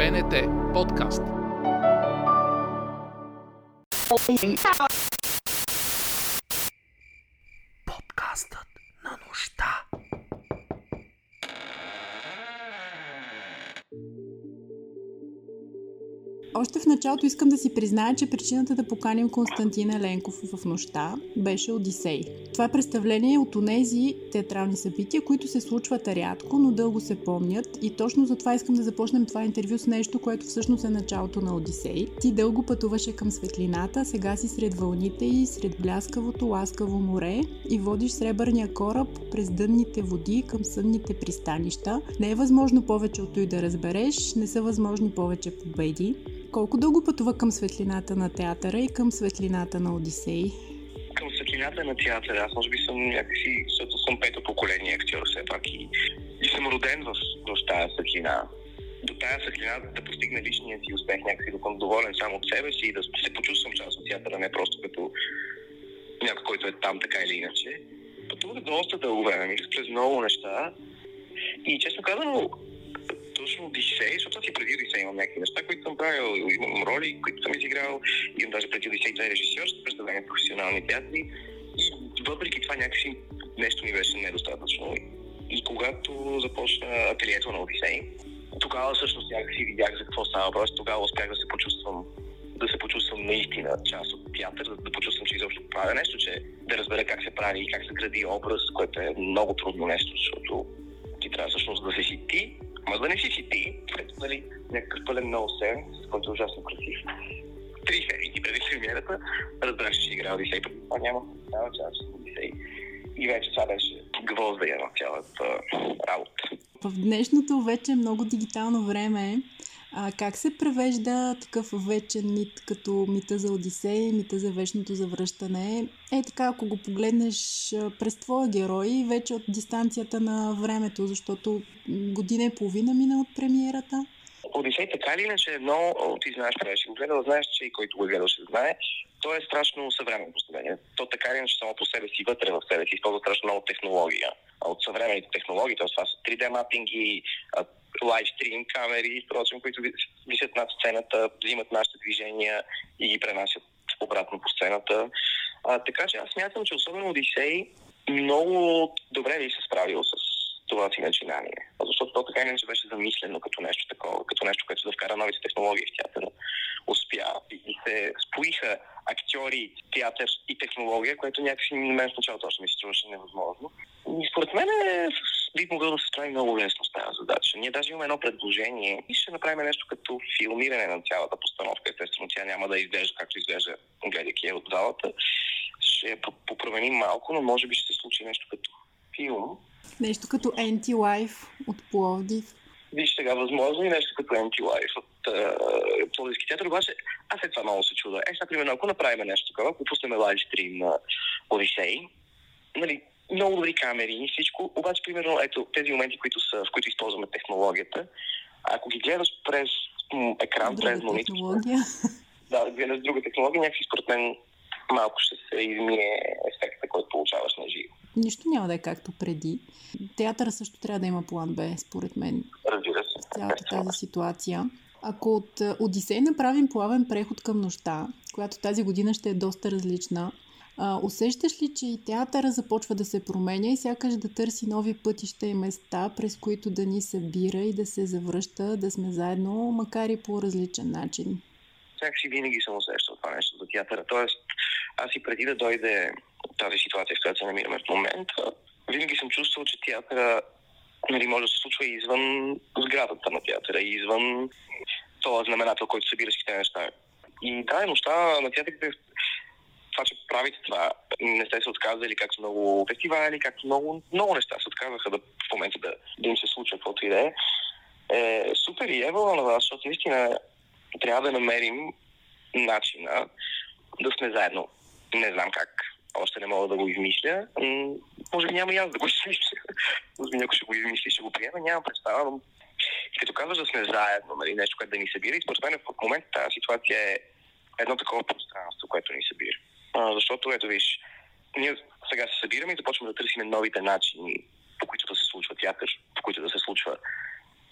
БНТ подкаст. Началото искам да си призная, че причината да поканим Константин Еленков в нощта беше Одисей. Това е представление от онези театрални събития, които се случват рядко, но дълго се помнят и точно затова искам да започнем това интервю с нещо, което всъщност е началото на Одисей. Ти дълго пътуваше към светлината, сега си сред вълните и сред бляскавото ласкаво море и водиш сребърния кораб през дънните води към съдните пристанища. Не е възможно повече от той да разбереш, не са възможни повече победи. Колко дълго пътува към светлината на театъра и към светлината на Одисей? Към светлината на театъра. Аз може би съм някакси, защото съм пето поколение актьор все пак и, и съм роден в, в тази светлина. До тази светлина да постигна личния си успех, някакси да съм доволен само от себе си и да се почувствам част от театъра, не просто като някой, който е там така или иначе. Пътувах доста дълго време, мисля през много неща. И честно казано, точно Одисей, защото аз и преди Одисей имам някакви неща, които съм правил, имам роли, които съм изиграл, имам даже преди Одисей две режисьорски представления в професионални театри и въпреки това някакси нещо ми беше недостатъчно. И когато започна ателието на Одисей, тогава всъщност някакси видях за какво става въпрос, тогава успях да се почувствам да се почувствам наистина част от театър, да, да почувствам, че изобщо правя нещо, че да разбера как се прави и как се гради образ, което е много трудно нещо, защото ти трябва всъщност да си си ти, Ма да не си си ти, нали, някакъв пълен ноусен, който е ужасно красив. Три седмици преди премиерата разбрах, че ще играя Одисей. Това няма няма част от Одисей. И вече това беше гвоздая на цялата работа. В днешното вече много дигитално време а, как се превежда такъв вечен мит, като мита за Одисей, мита за вечното завръщане? Е така, ако го погледнеш през твоя герой, вече от дистанцията на времето, защото година и половина мина от премиерата. Одисей така или иначе едно, ти знаеш, ще го гледал, знаеш, че и който го е гледал ще знае, то е страшно съвременно поставление. То така или иначе само по себе си, вътре в себе си, използва страшно много технология. От съвременните технологии, т.е. това са 3D мапинги, лайвстрим камери, впрочем, които висят над сцената, взимат нашите движения и ги пренасят обратно по сцената. А, така че аз смятам, че особено Одисей много добре би се справил с това си начинание. Защото то така иначе беше замислено като нещо такова, като нещо, което да вкара новите технологии в театъра. Успя и се споиха актьори, театър и технология, което някакси на мен в началото още ми се струваше невъзможно. И според мен е, би могъл да се справи много лесно с тази задача. Ние даже имаме едно предложение и ще направим нещо като филмиране на цялата постановка. Естествено, тя няма да изглежда както изглежда, гледайки я от залата. Ще променим малко, но може би ще се случи нещо като филм, Нещо като Anti-Life от Пловдив. Виж сега, възможно и нещо като Anti-Life от uh, Пловдивски театър, обаче аз след това много се чуда. Е, например, ако направим нещо такова, ако пуснем лайв стрим на Одисей, нали, много добри камери и всичко, обаче, примерно, ето, тези моменти, които са, в които използваме технологията, ако ги гледаш през екран, друга през монитор, да, гледаш друга технология, някакси според мен малко ще се измие ефекта, който получаваш на живо. Нищо няма да е както преди. Театъра също трябва да има план Б, според мен, Разбира се. в цялата тази ситуация. Ако от е, Одисей направим плавен преход към нощта, която тази година ще е доста различна, а, усещаш ли, че и театъра започва да се променя и сякаш да търси нови пътища и места, през които да ни събира и да се завръща, да сме заедно, макар и по различен начин? Някакси винаги съм усещал това нещо за театъра. Тоест, аз и преди да дойде тази ситуация, в която се намираме в момента, винаги съм чувствал, че театъра нали, може да се случва извън сградата на театъра, и извън този знаменател, който събира всичките неща. И да, нощта на театрите това, че правите това, не сте се отказали както много фестивали, както много, много неща се отказаха да, в момента да, да им се случва каквото и да е. е супер и ево на вас, защото наистина трябва да намерим начина да сме заедно. Не знам как. Още не мога да го измисля. М, Може би няма и аз да го измисля. Може би някой ще го измисли, ще го приеме. Нямам представа, но като казваш да сме заедно, нали, нещо, което да ни събира, и според мен в момента тази ситуация е едно такова пространство, което ни събира. А, защото, ето виж, ние сега се събираме и започваме да търсим новите начини, по които да се случва театър, по които да се случва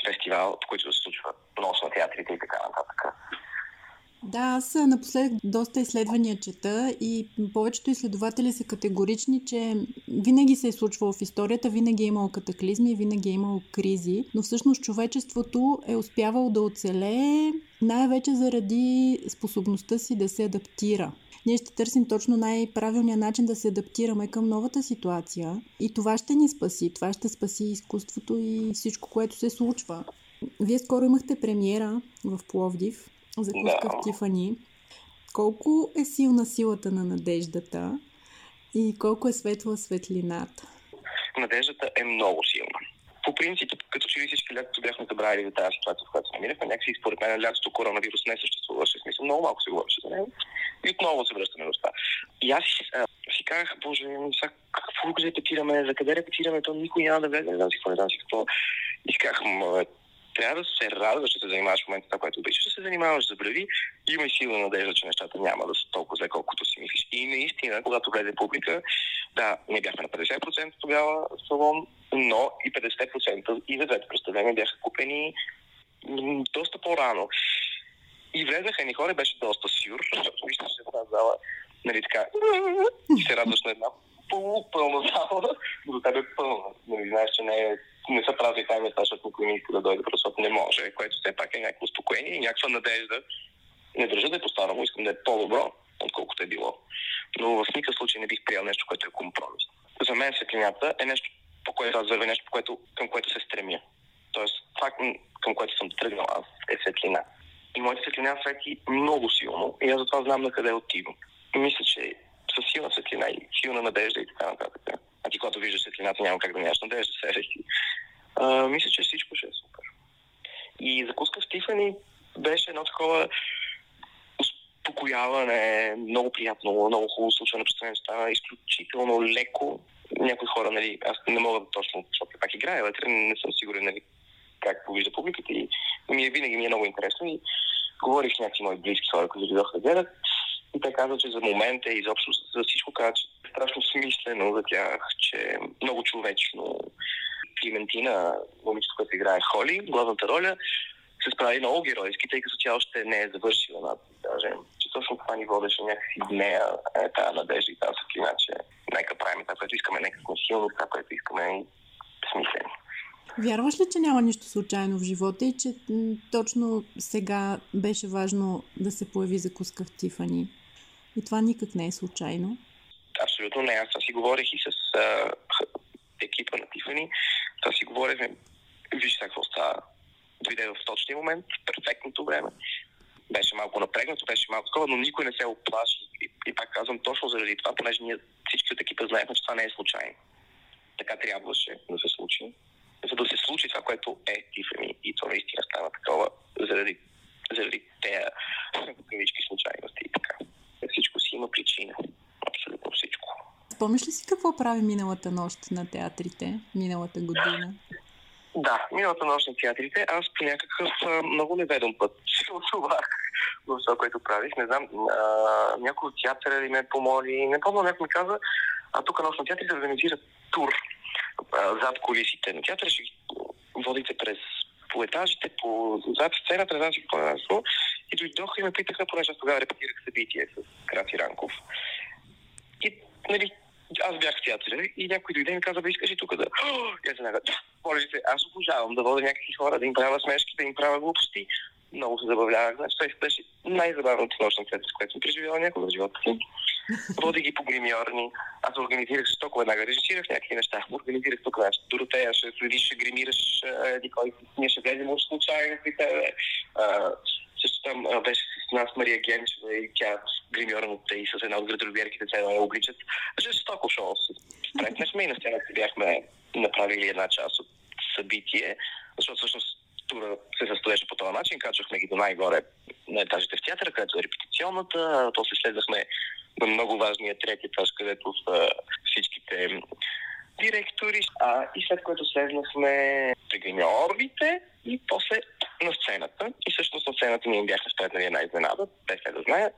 фестивал, по който се случва нос на театрите и така нататък. Да, аз напоследък доста изследвания чета и повечето изследователи са категорични, че винаги се е случвало в историята, винаги е имало катаклизми, винаги е имало кризи, но всъщност човечеството е успявало да оцелее най-вече заради способността си да се адаптира. Ние ще търсим точно най-правилния начин да се адаптираме към новата ситуация и това ще ни спаси. Това ще спаси изкуството и всичко, което се случва. Вие скоро имахте премиера в Пловдив за Куска в Тифани. Колко е силна силата на надеждата и колко е светла светлината? Надеждата е много силна. По принцип, като че ли всички лятото бяхме забравили за тази ситуация, в която се намирахме, някакси според мен лятото коронавирус не съществуваше. Смисъл, много малко се говореше за него. И отново се връщаме в това. И аз а, си казах, боже, сега какво репетираме, за къде репетираме, то никой няма да влезе, не знам си какво, не знам си какво. И си казах, трябва да се радваш, че се занимаваш в момента това, което обичаш да се занимаваш, забрави, имай силна надежда, че нещата няма да са толкова зле, колкото си мислиш. И наистина, когато влезе публика, да, ние бяхме на 50% тогава салон, но и 50% и за двете представления бяха купени доста по-рано. И влезнаха ни хора, беше доста сюр, защото виждаш една зала, нали така, и се радваш на една полупълна зала, до тебе е пълна. Нали, знаеш, че не е не са празни тази места, защото никой не иска да дойде, защото не може, което все пак е някакво успокоение и някаква надежда. Не държа да е по-старому, искам да е по-добро, отколкото е било. Но в никакъв случай не бих приел нещо, което е компромис. За мен светлината е нещо, по което аз вървя, нещо, по което, към което се стремя. Тоест, това, към което съм тръгнал аз, е светлина. И моята светлина свети много силно и аз затова знам на къде отивам. Мисля, че със силна светлина и силна надежда и така нататък а ти когато виждаш светлината, няма как да нямаш надежда се. А, мисля, че всичко ще е супер. И закуска в Тифани беше едно такова успокояване, много приятно, много хубаво случване на стана изключително леко. Някои хора, нали, аз не мога точно, защото пак играя вътре, не съм сигурен, нали, как повижда публиката и ми е, винаги ми е много интересно и говорих с някакви мои близки хора, които дойдоха да гледат и те казват, че за момента и изобщо за всичко казват, че страшно смислено за тях, че е много човечно. Климентина, момичето, което играе Холи, главната роля, се справи много геройски, тъй като тя още не е завършила над, даже, че точно това ни водеше някакси нея, е тази надежда и тази светлина, че нека правим това, което искаме, нека сме силни, това, което искаме и смислени. Вярваш ли, че няма нищо случайно в живота и че точно сега беше важно да се появи закуска в Тифани? И това никак не е случайно абсолютно не. Аз си говорих и с а, екипа на Тифани. Това си говорихме. Виж какво става. Дойде в точния момент, перфектното време. Беше малко напрегнато, беше малко такова, но никой не се оплаши. И, и пак казвам, точно заради това, понеже ние всички от екипа знаехме, че това не е случайно. Така трябваше да се случи. За да се случи това, което е Тифани. И то наистина стана такова заради, заради тези случайности и така. Всичко си има причина абсолютно всичко. Спомниш ли си какво прави миналата нощ на театрите, миналата година? Да, миналата нощ на театрите аз по някакъв а, много неведом път се отсувах в това, което правих. Не знам, а, някой от театъра ли ме помоли, не помня, някой ми каза, а тук нощ на театрите организира тур зад колисите на театъра, ще ги водите през по етажите, по зад сцената, не знам си какво е И дойдоха и ме питаха, понеже тогава репетирах събитие с Краси Ранков. И, нали, аз бях в театъра и някой дойде и ми каза, бе, искаш ли тук да... Аз веднага, да, моля се, аз обожавам да водя някакви хора, да им правя смешки, да им правя глупости. Много се забавлявах. Значи, това беше най-забавната нощ на театър, с която съм преживяла някога в живота си. Води ги по гримьорни. Аз организирах толкова веднага, режисирах някакви неща. Организирах тук, значи, Доротея ще следиш, ще гримираш, еди кой, ние ще влезем от случайно при тебе. Също там беше с нас Мария Генчева и тя гримьорната и с една от градоробиерките се я обличат. Жестоко шоу се спретнахме и на сцената бяхме направили една част от събитие, защото всъщност тура се състоеше по този начин. Качвахме ги до най-горе на етажите в театъра, където е репетиционната. То се следвахме на много важния трети етаж, където са всичките директори. А, и след което слезнахме при гримьорите и после на сцената. И всъщност на сцената ние бяхме спретнали една изненада, те да знаят.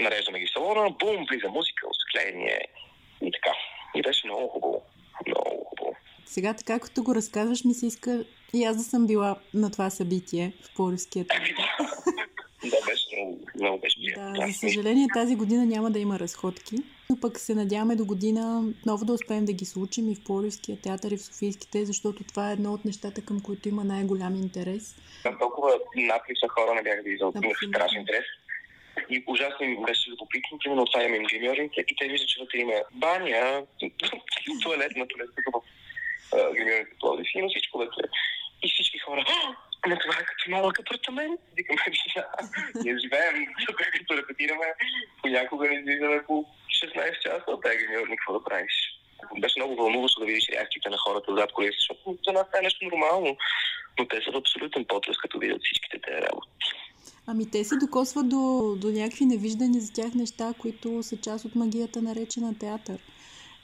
Нареждаме ги в салона, бум, влиза музика, осветление и така. И беше много хубаво. Много хубаво. Сега така, като го разказваш, ми се иска и аз да съм била на това събитие в Пловдивския театър. да, беше много, много беше Да, за съжаление тази година няма да има разходки, но пък се надяваме до година отново да успеем да ги случим и в Пловдивския театър и в Софийските, защото това е едно от нещата, към които има най-голям интерес. Там толкова наплив на хора не бях да изълтим в страшен интерес. И ужасно им беше любопитно, примерно отваряме им гримьорите и те виждат, че вътре има баня, туалет на туалет, гримьорите Пловдив, има всичко вътре. И всички хора, ама това е като малък апартамент. Викаме, да, ние живеем тук, като репетираме, понякога не излизаме по 16 часа от тази гримьорни, какво да правиш? Беше много вълнуващо да видиш реакциите на хората зад колеса, защото за нас това е нещо нормално, но те са в абсолютен потрес, като видят всичките тези работи. Ами те се докосват до, до някакви невиждани за тях неща, които са част от магията наречена театър.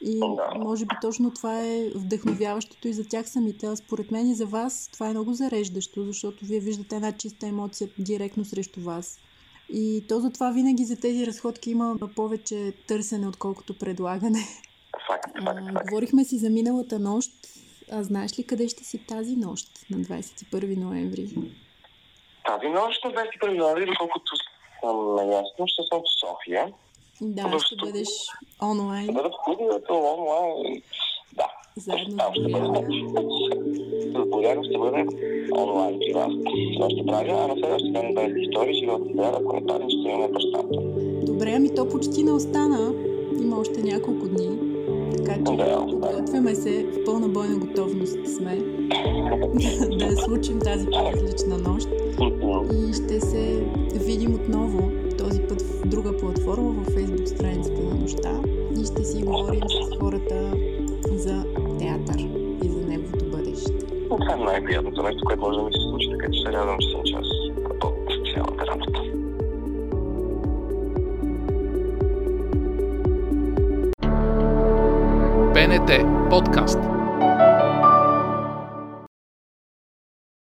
И може би точно това е вдъхновяващото и за тях самите. А според мен и за вас това е много зареждащо, защото вие виждате една чиста емоция директно срещу вас. И то затова винаги за тези разходки има повече търсене, отколкото предлагане. Факт, факт, факт. Говорихме си за миналата нощ. А знаеш ли къде ще си тази нощ на 21 ноември? Тази нощ на 21 ноември, доколкото съм наясно, ще съм в София. Да, ще бъдеш онлайн. Ще бъда в студиото онлайн. Да. Заедно с Боряна. С Боряна ще бъде онлайн при вас. Това ще правя, а на следващия ден без истории ще бъдат сега, ако не падне, ще имаме бащата. Добре, ами то почти не остана. Има още няколко дни. Така че Да, подготвяме се, в пълна бойна готовност сме да случим тази по-различна нощ и ще се видим отново този път в друга платформа, във Facebook страницата на нощта и ще си говорим с хората за театър и за неговото бъдеще. Това е най-приятното нещо, което може да ми се случи, така че се радвам, че съм част от цялата работа. БНТ подкаст.